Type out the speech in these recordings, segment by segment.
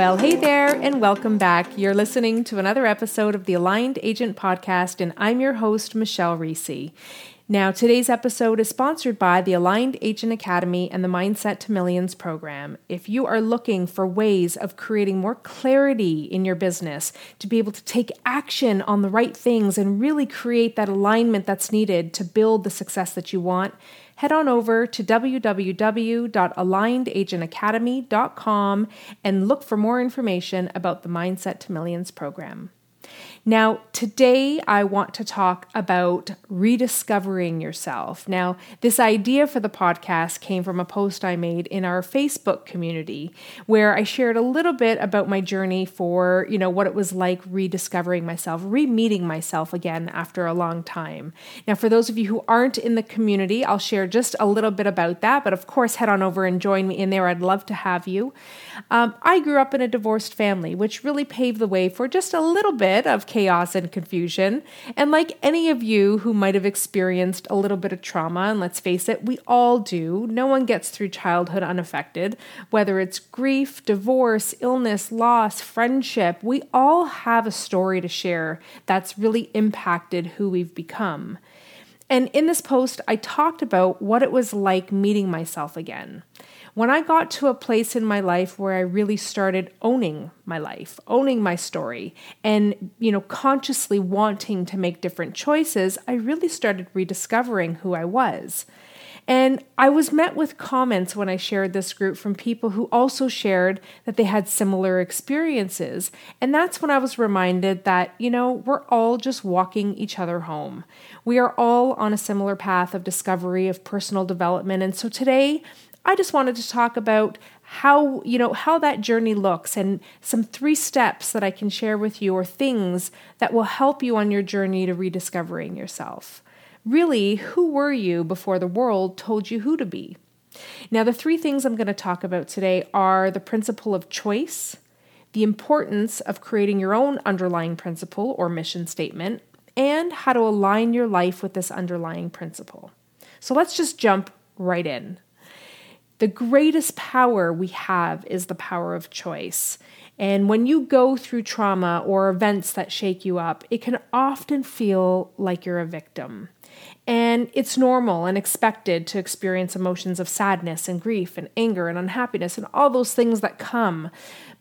Well, hey there, and welcome back. You're listening to another episode of the Aligned Agent Podcast, and I'm your host, Michelle Reese. Now, today's episode is sponsored by the Aligned Agent Academy and the Mindset to Millions program. If you are looking for ways of creating more clarity in your business, to be able to take action on the right things and really create that alignment that's needed to build the success that you want, head on over to www.alignedagentacademy.com and look for more information about the Mindset to Millions program. Now, today I want to talk about rediscovering yourself. Now, this idea for the podcast came from a post I made in our Facebook community where I shared a little bit about my journey for, you know, what it was like rediscovering myself, re-meeting myself again after a long time. Now, for those of you who aren't in the community, I'll share just a little bit about that, but of course, head on over and join me in there. I'd love to have you. Um, I grew up in a divorced family, which really paved the way for just a little bit of chaos and confusion. And like any of you who might have experienced a little bit of trauma, and let's face it, we all do, no one gets through childhood unaffected, whether it's grief, divorce, illness, loss, friendship, we all have a story to share that's really impacted who we've become. And in this post, I talked about what it was like meeting myself again. When I got to a place in my life where I really started owning my life, owning my story, and you know, consciously wanting to make different choices, I really started rediscovering who I was. And I was met with comments when I shared this group from people who also shared that they had similar experiences. And that's when I was reminded that, you know, we're all just walking each other home. We are all on a similar path of discovery, of personal development. And so today, I just wanted to talk about how, you know, how that journey looks and some three steps that I can share with you or things that will help you on your journey to rediscovering yourself. Really, who were you before the world told you who to be? Now, the three things I'm going to talk about today are the principle of choice, the importance of creating your own underlying principle or mission statement, and how to align your life with this underlying principle. So let's just jump right in. The greatest power we have is the power of choice. And when you go through trauma or events that shake you up, it can often feel like you're a victim. And it's normal and expected to experience emotions of sadness and grief and anger and unhappiness and all those things that come.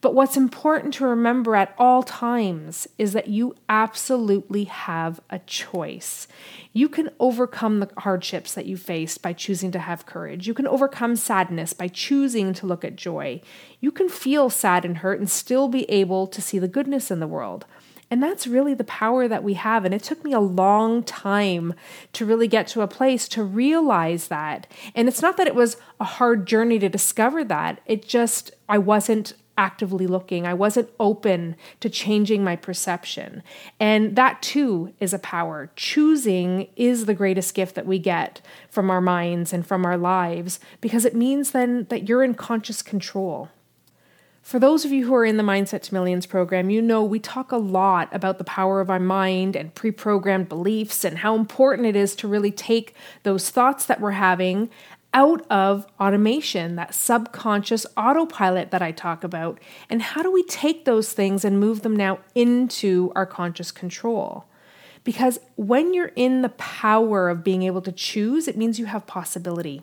But what's important to remember at all times is that you absolutely have a choice. You can overcome the hardships that you faced by choosing to have courage. You can overcome sadness by choosing to look at joy. You can feel sad and hurt and still be able to see the goodness in the world. And that's really the power that we have. And it took me a long time to really get to a place to realize that. And it's not that it was a hard journey to discover that, it just, I wasn't actively looking. I wasn't open to changing my perception. And that too is a power. Choosing is the greatest gift that we get from our minds and from our lives because it means then that you're in conscious control. For those of you who are in the Mindset to Millions program, you know we talk a lot about the power of our mind and pre programmed beliefs and how important it is to really take those thoughts that we're having out of automation, that subconscious autopilot that I talk about. And how do we take those things and move them now into our conscious control? Because when you're in the power of being able to choose, it means you have possibility.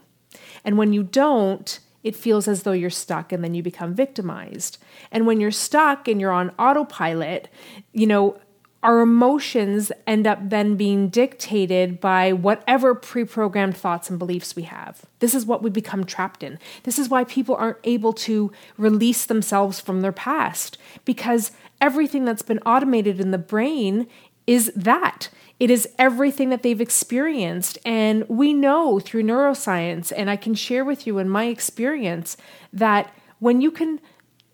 And when you don't, it feels as though you're stuck and then you become victimized. And when you're stuck and you're on autopilot, you know, our emotions end up then being dictated by whatever pre programmed thoughts and beliefs we have. This is what we become trapped in. This is why people aren't able to release themselves from their past because everything that's been automated in the brain is that. It is everything that they've experienced. And we know through neuroscience, and I can share with you in my experience, that when you can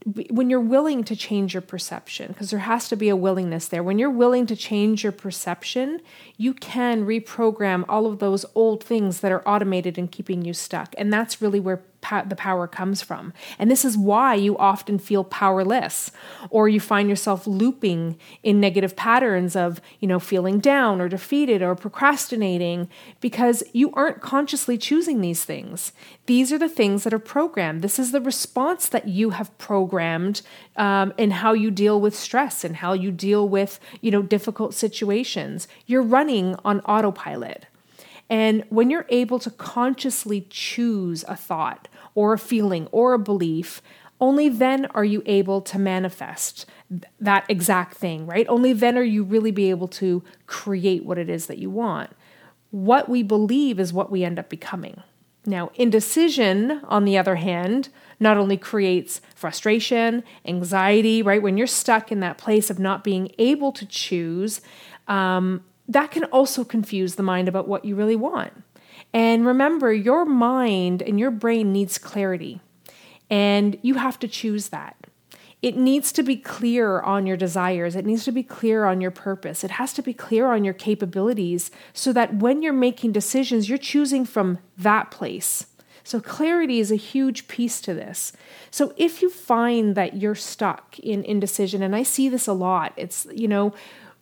when you're willing to change your perception, because there has to be a willingness there, when you're willing to change your perception, you can reprogram all of those old things that are automated and keeping you stuck. And that's really where the power comes from. And this is why you often feel powerless or you find yourself looping in negative patterns of, you know, feeling down or defeated or procrastinating because you aren't consciously choosing these things. These are the things that are programmed. This is the response that you have programmed um, in how you deal with stress and how you deal with, you know, difficult situations. You're running on autopilot. And when you're able to consciously choose a thought or a feeling or a belief, only then are you able to manifest that exact thing, right? Only then are you really be able to create what it is that you want. What we believe is what we end up becoming. Now, indecision, on the other hand, not only creates frustration, anxiety, right? When you're stuck in that place of not being able to choose, um, that can also confuse the mind about what you really want. And remember, your mind and your brain needs clarity, and you have to choose that. It needs to be clear on your desires. It needs to be clear on your purpose. It has to be clear on your capabilities so that when you're making decisions, you're choosing from that place. So, clarity is a huge piece to this. So, if you find that you're stuck in indecision, and I see this a lot, it's, you know,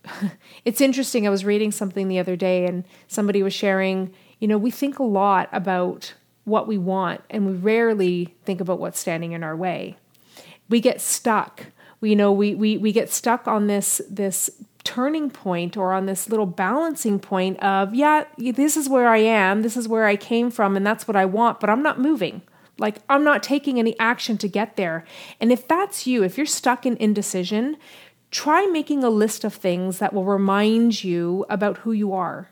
it's interesting. I was reading something the other day and somebody was sharing, you know, we think a lot about what we want and we rarely think about what's standing in our way. We get stuck. We you know we we we get stuck on this this turning point or on this little balancing point of, yeah, this is where I am, this is where I came from and that's what I want, but I'm not moving. Like, I'm not taking any action to get there. And if that's you, if you're stuck in indecision, try making a list of things that will remind you about who you are.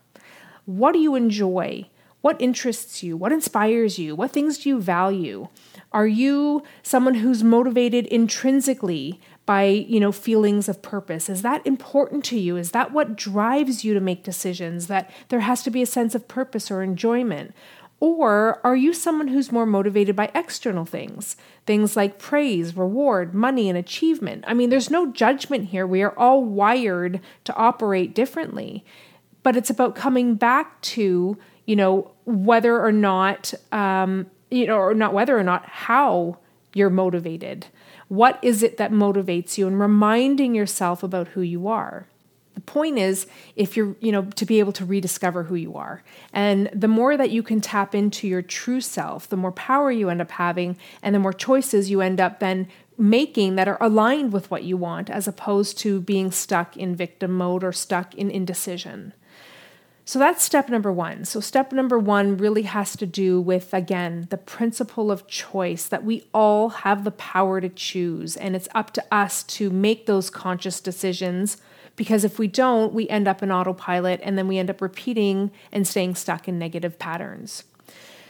What do you enjoy? What interests you? What inspires you? What things do you value? Are you someone who's motivated intrinsically by, you know, feelings of purpose? Is that important to you? Is that what drives you to make decisions that there has to be a sense of purpose or enjoyment? Or are you someone who's more motivated by external things? Things like praise, reward, money, and achievement. I mean, there's no judgment here. We are all wired to operate differently. But it's about coming back to, you know, whether or not, um, you know, or not whether or not, how you're motivated. What is it that motivates you? And reminding yourself about who you are. The point is, if you're, you know, to be able to rediscover who you are. And the more that you can tap into your true self, the more power you end up having, and the more choices you end up then making that are aligned with what you want, as opposed to being stuck in victim mode or stuck in indecision. So that's step number one. So, step number one really has to do with, again, the principle of choice that we all have the power to choose. And it's up to us to make those conscious decisions because if we don't, we end up in autopilot and then we end up repeating and staying stuck in negative patterns.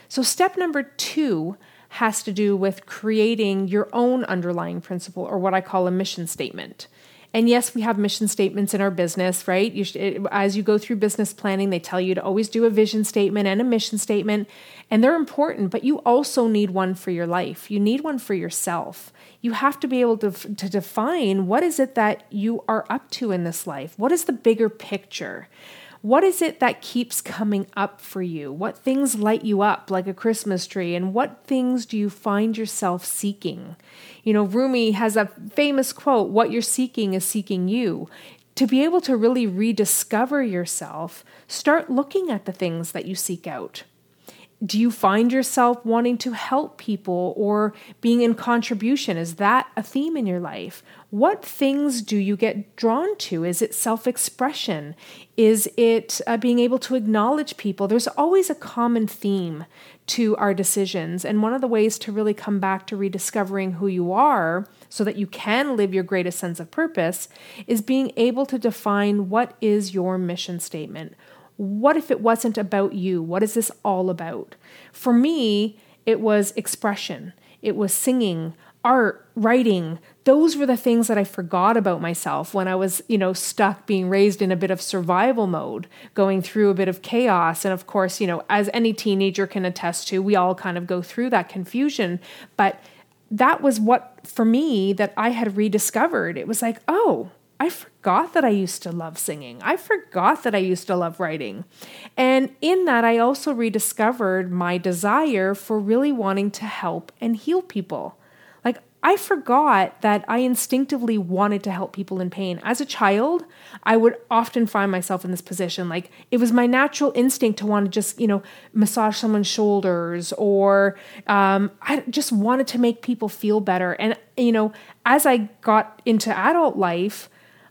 So, step number two has to do with creating your own underlying principle or what I call a mission statement. And yes, we have mission statements in our business, right? You should, as you go through business planning, they tell you to always do a vision statement and a mission statement, and they're important, but you also need one for your life. You need one for yourself you have to be able to, to define what is it that you are up to in this life? What is the bigger picture? What is it that keeps coming up for you? What things light you up like a Christmas tree? And what things do you find yourself seeking? You know, Rumi has a famous quote What you're seeking is seeking you. To be able to really rediscover yourself, start looking at the things that you seek out do you find yourself wanting to help people or being in contribution? Is that a theme in your life? What things do you get drawn to? Is it self expression? Is it uh, being able to acknowledge people? There's always a common theme to our decisions. And one of the ways to really come back to rediscovering who you are so that you can live your greatest sense of purpose is being able to define what is your mission statement what if it wasn't about you? What is this all about? For me, it was expression, it was singing, art, writing. Those were the things that I forgot about myself when I was, you know, stuck being raised in a bit of survival mode, going through a bit of chaos. And of course, you know, as any teenager can attest to, we all kind of go through that confusion. But that was what, for me, that I had rediscovered. It was like, oh, I forgot that I used to love singing. I forgot that I used to love writing. And in that, I also rediscovered my desire for really wanting to help and heal people. Like, I forgot that I instinctively wanted to help people in pain. As a child, I would often find myself in this position. Like, it was my natural instinct to want to just, you know, massage someone's shoulders, or um, I just wanted to make people feel better. And, you know, as I got into adult life,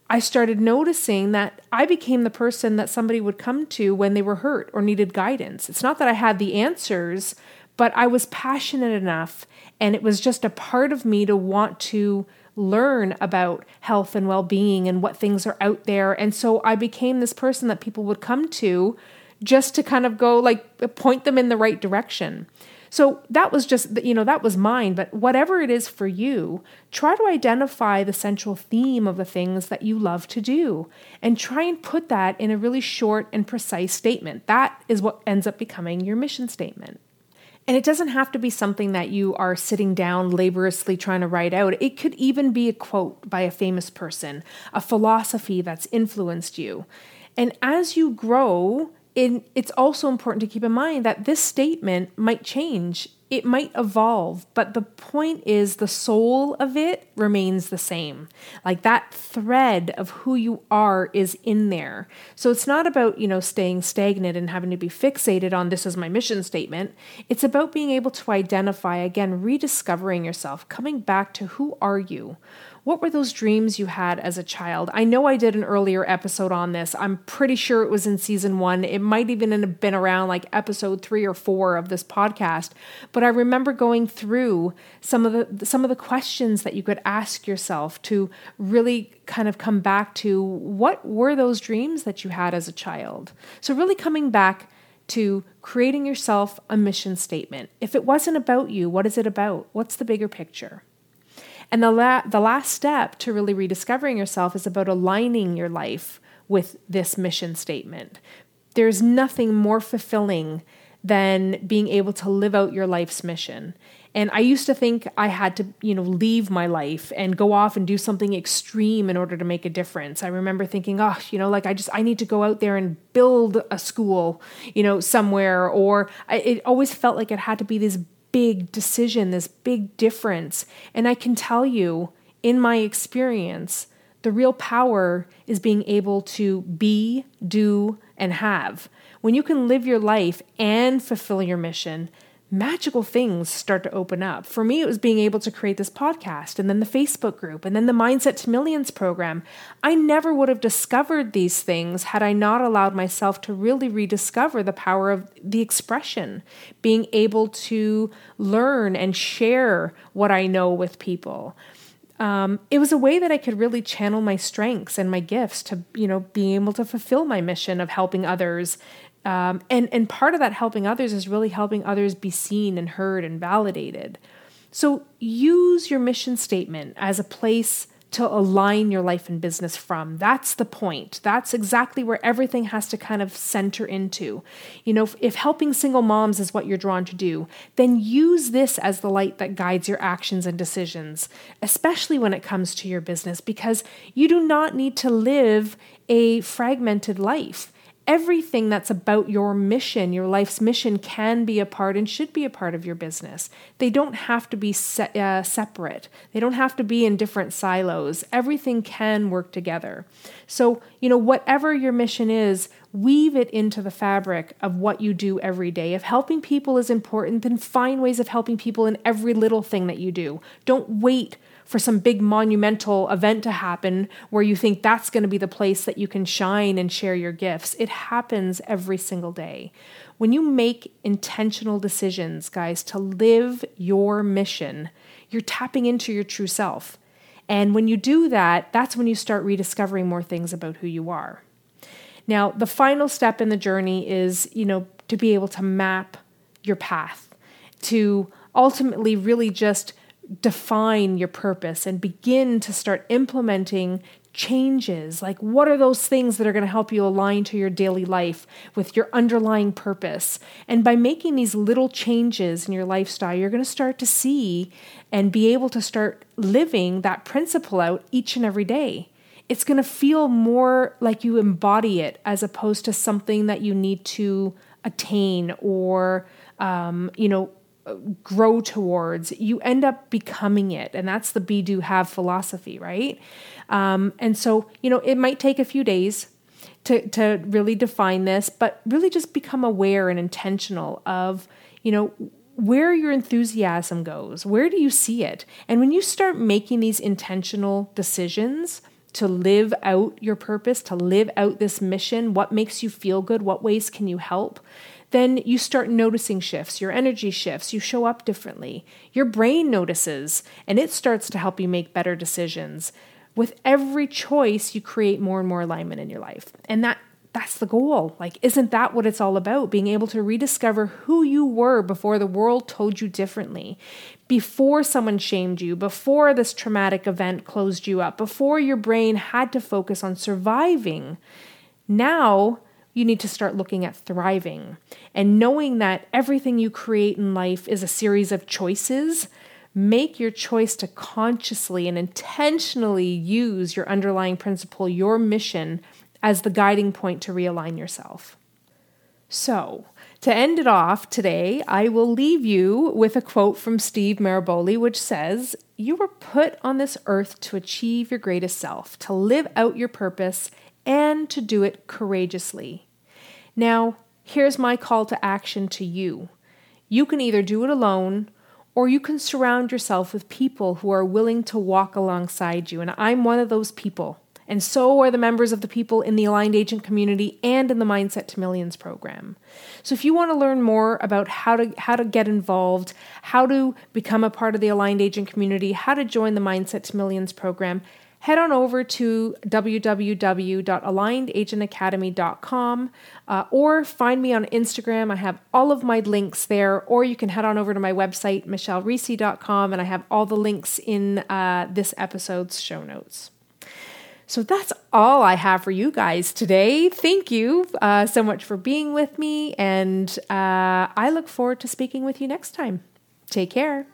I started noticing that I became the person that somebody would come to when they were hurt or needed guidance. It's not that I had the answers, but I was passionate enough and it was just a part of me to want to learn about health and well being and what things are out there. And so I became this person that people would come to just to kind of go like point them in the right direction. So that was just, you know, that was mine. But whatever it is for you, try to identify the central theme of the things that you love to do and try and put that in a really short and precise statement. That is what ends up becoming your mission statement. And it doesn't have to be something that you are sitting down laboriously trying to write out. It could even be a quote by a famous person, a philosophy that's influenced you. And as you grow, it's also important to keep in mind that this statement might change. It might evolve, but the point is the soul of it remains the same. Like that thread of who you are is in there. So it's not about, you know, staying stagnant and having to be fixated on this is my mission statement. It's about being able to identify again, rediscovering yourself, coming back to who are you? What were those dreams you had as a child? I know I did an earlier episode on this. I'm pretty sure it was in season one. It might even have been around like episode three or four of this podcast. But I remember going through some of the some of the questions that you could ask yourself to really kind of come back to what were those dreams that you had as a child. So really coming back to creating yourself a mission statement. If it wasn't about you, what is it about? What's the bigger picture? And the, la- the last step to really rediscovering yourself is about aligning your life with this mission statement. There's nothing more fulfilling than being able to live out your life's mission. And I used to think I had to, you know, leave my life and go off and do something extreme in order to make a difference. I remember thinking, oh, you know, like I just I need to go out there and build a school, you know, somewhere or I, it always felt like it had to be this big decision, this big difference. And I can tell you, in my experience, the real power is being able to be, do, and have. When you can live your life and fulfill your mission, magical things start to open up. For me, it was being able to create this podcast and then the Facebook group and then the Mindset to Millions program. I never would have discovered these things had I not allowed myself to really rediscover the power of the expression, being able to learn and share what I know with people. Um, it was a way that I could really channel my strengths and my gifts to, you know, being able to fulfill my mission of helping others um, and and part of that helping others is really helping others be seen and heard and validated. So use your mission statement as a place to align your life and business from. That's the point. That's exactly where everything has to kind of center into. You know, if, if, helping single moms is what you're drawn to do, then use this as the light that guides your actions and decisions, especially when it comes to your business, because you do not need to live a fragmented life everything that's about your mission, your life's mission, can be a part and should be a part of your business. They don't have to be se- uh, separate, they don't have to be in different silos. Everything can work together. So, you know, whatever your mission is, weave it into the fabric of what you do every day. If helping people is important, then find ways of helping people in every little thing that you do. Don't wait for some big monumental event to happen where you think that's going to be the place that you can shine and share your gifts. It happens every single day. When you make intentional decisions, guys, to live your mission, you're tapping into your true self. And when you do that, that's when you start rediscovering more things about who you are. Now, the final step in the journey is, you know, to be able to map your path, to ultimately really just define your purpose and begin to start implementing changes. Like, what are those things that are going to help you align to your daily life with your underlying purpose? And by making these little changes in your lifestyle, you're going to start to see and be able to start living that principle out each and every day. it's going to feel more like you embody it as opposed to something that you need to attain or, um, you know, grow towards. You end up becoming it. And that's the be, do, have philosophy, right? Um, and so, you know, it might take a few days to, to really define this, but really just become aware and intentional of, you know, where your enthusiasm goes. Where do you see it? And when you start making these intentional decisions, to live out your purpose, to live out this mission, what makes you feel good, what ways can you help, then you start noticing shifts. Your energy shifts, you show up differently. Your brain notices, and it starts to help you make better decisions. With every choice, you create more and more alignment in your life. And that that's the goal. Like, isn't that what it's all about? Being able to rediscover who you were before the world told you differently, before someone shamed you, before this traumatic event closed you up, before your brain had to focus on surviving. Now, you need to start looking at thriving and knowing that everything you create in life is a series of choices. Make your choice to consciously and intentionally use your underlying principle, your mission as the guiding point to realign yourself. So, to end it off today, I will leave you with a quote from Steve Maraboli, which says, You were put on this earth to achieve your greatest self, to live out your purpose, and to do it courageously. Now, here's my call to action to you. You can either do it alone or you can surround yourself with people who are willing to walk alongside you. And I'm one of those people and so are the members of the people in the Aligned Agent community and in the Mindset to Millions program. So if you want to learn more about how to how to get involved, how to become a part of the Aligned Agent community, how to join the Mindset to Millions program, head on over to www.alignedagentacademy.com uh, or find me on Instagram. I have all of my links there, or you can head on over to my website, michellereese.com, and I have all the links in uh, this episode's show notes. So that's all I have for you guys today. Thank you uh, so much for being with me, and uh, I look forward to speaking with you next time. Take care.